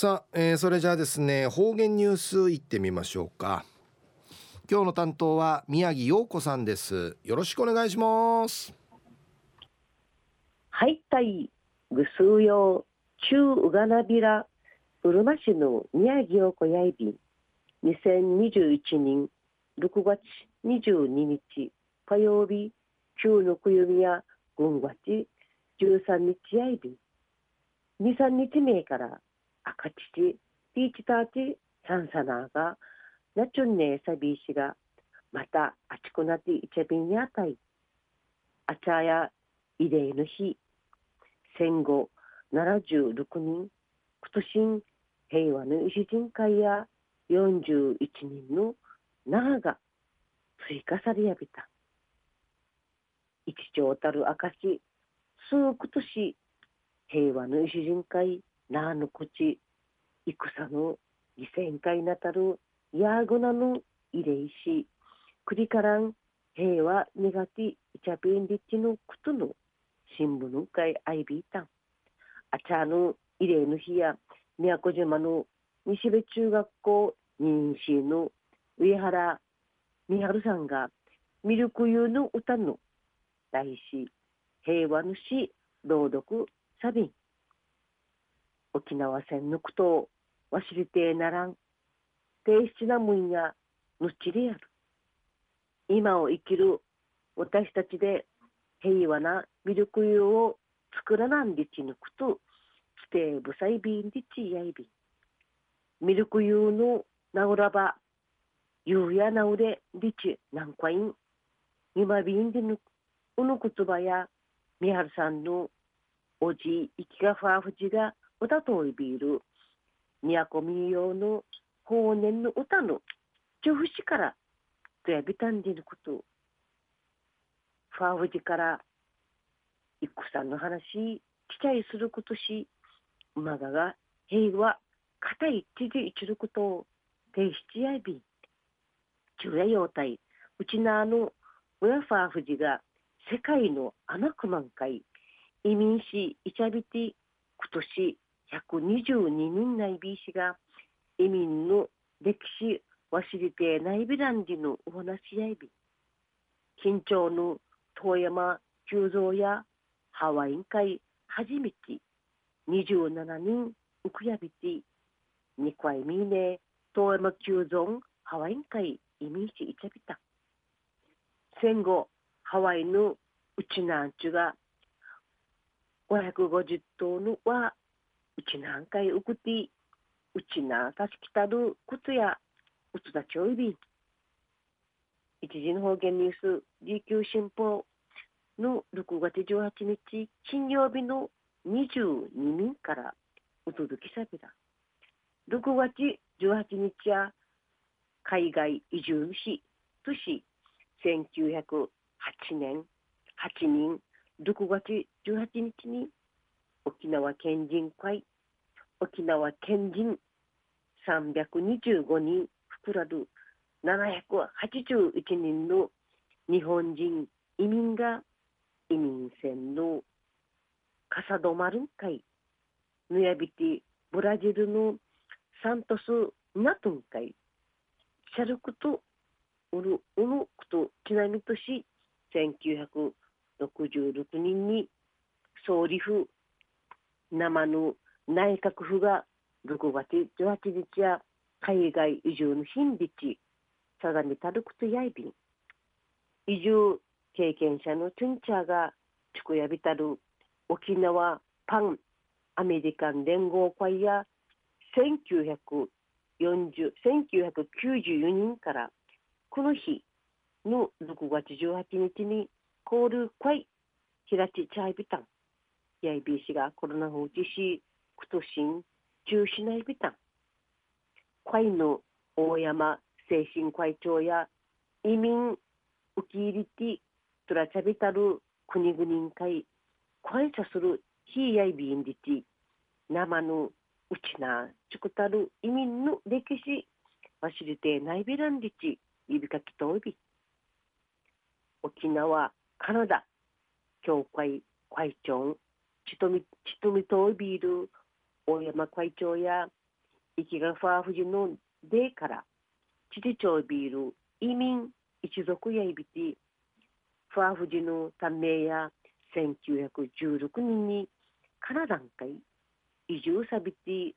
さあ、えー、それじゃあですね方言ニュースいってみましょうか。今日の担当は宮城陽子さんです。よろしくお願いします。はいたいぐすうよう中うがなびらうるま市の宮城陽子やいびん。2021年6月22日火曜日旧のくゆみや軍月13日やいびん。23日目から赤父ピーチターチサンサナーがナチュンネーサビーシがまたあちこなていちゃびんにあたい。あちゃや慰霊の日。戦後76人。今年平和の維人会や41人の那が追加されやびた。一丁たる証数今年平和の維人会なのこち戦の犠牲会なたるやぐなの慰霊しくりからん平和ネガティイチャピンリッチのくとの新聞の会アイビータン。あちゃの慰霊の日や宮古島の西部中学校認証の上原美春さんがミルク湯の歌の大師平和の詩朗読サビン。沖縄戦のことを忘れてならん。低質なもんやぬちでやる。今を生きる私たちで平和なミルク湯を作らなんでちぬくとステーブサイビンでちやいびミルク湯のなおらば湯やなうででちなんかいん今ビンでぬうぬくつばやみはるさんのおじいきがファーフジが歌といびる都民謡の法年の歌の女不死からとやびたんでいること。ファーフジから戦の話期待することし馬がが平和固い地で生きることを提出やび中夜用体うちなあの親ファーフジが世界の穴くまん会移民しいちゃびて今年122人内ビー氏が移民の歴史忘れてないびらんじのお話し合いび緊張の遠山久蔵やハワイン会初めて。27人ウクヤビティニコアイミーネ遠山久蔵ハワイン会移民しいちゃびた。戦後ハワイのうちなんちゅが550頭のはうちなんかいうくてうちなたしきたる靴やうつだちょいび一時の方言ニュース琉球新報の6月18日金曜日の22人からお届けさびだ6月18日は海外移住し都市1908年8人。6月18日に沖縄県人会沖縄県人325人膨らる781人の日本人移民が移民船のカサドマルン会ヌヤビティブラジルのサントスナトン会シャルクとウルウヌクとちなみとし1966人に総理府生の内閣府が6月18日や海外移住の頻率相模たるくとやいびん移住経験者のチュンチャーがちくやびたる沖縄パンアメリカン連合会や1994人からこの日の6月18日にコール会平地チャイビタンやいびしがコロナを実施くとしん中止ないびたん会の大山精神会長や移民受け入れてトラチャビタル国々会感謝する非やいびんりて生のうちなちくたる移民の歴史忘れてないびらんりち指かきとび沖縄カナダ協会会長ちとみちとみとびる大山会長や生きがファーフジのデからチチチョビール移民一族やいびてファーフジの短命や1916年にカナダン会移住さびて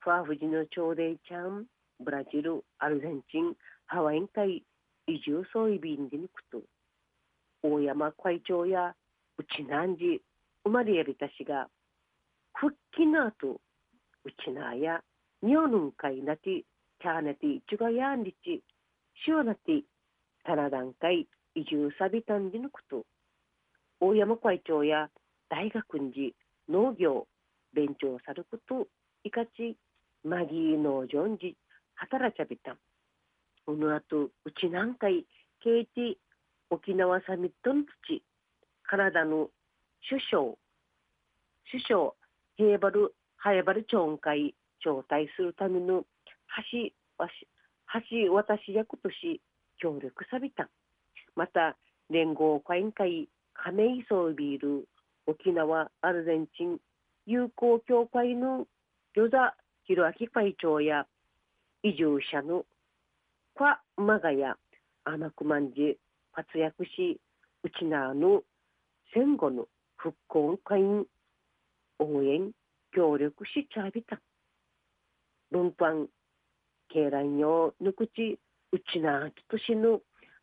ファーフジの朝礼ちゃんブラジルアルゼンチンハワイン会移住総意便でにくと大山会長や内南寺生まれやりたしが復帰の後うちなやにょぬんかいなてチャーナティチュガヤンリチシュアナティタナダン会移住サビタンディのこと大山会長や大学に農業勉強さることいかちマギー農場に働ちゃびたん。この後うちなんかいケイティ沖縄サミットの土カナダの首相首相ヘーバルハエバル町会招待するための橋橋渡し役とし協力さびた。また連合会員会亀井総ビール沖縄アルゼンチン友好協会の与座弘明会長や移住者の kwa 馬ヶ谷甘くまんじ復興会員応援協力しちゃびた分担ケーラン用ぬくちうちなきとしの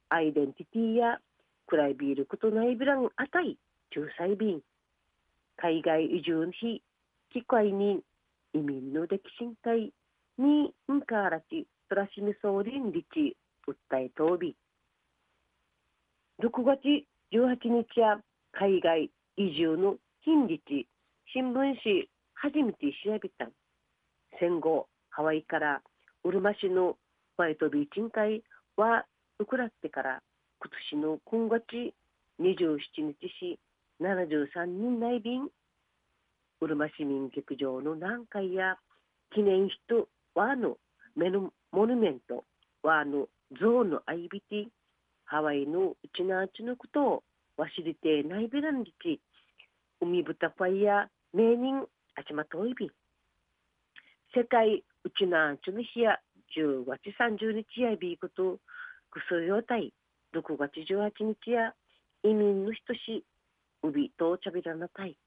アイデンティティやクライビールことないびらんあたい仲裁便海外移住の日機会に移民の歴史会にんからちプラシミソーリンリチ訴えとび6月18日や海外移住の近日新聞紙初めて調べた。戦後ハワイからうるま市のホワイトビーチン会はウクラってから今年の今月27日し73人内便。うるま市民劇場の南海や記念碑と和の目のモニュメントはあの象のアイビティハワイのうちなうちのことをわしりてないべらんりち海豚ファイヤ名人あちまといび。世界うちなうちの日や10月30日やびいことくそよたい。6月18日や移民の人しうびとちゃびらなたい。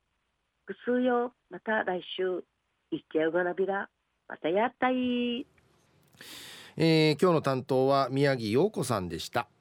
くすよまた来週いっちゃうがなびら。またやったい。えー、今日の担当は宮城陽子さんでした。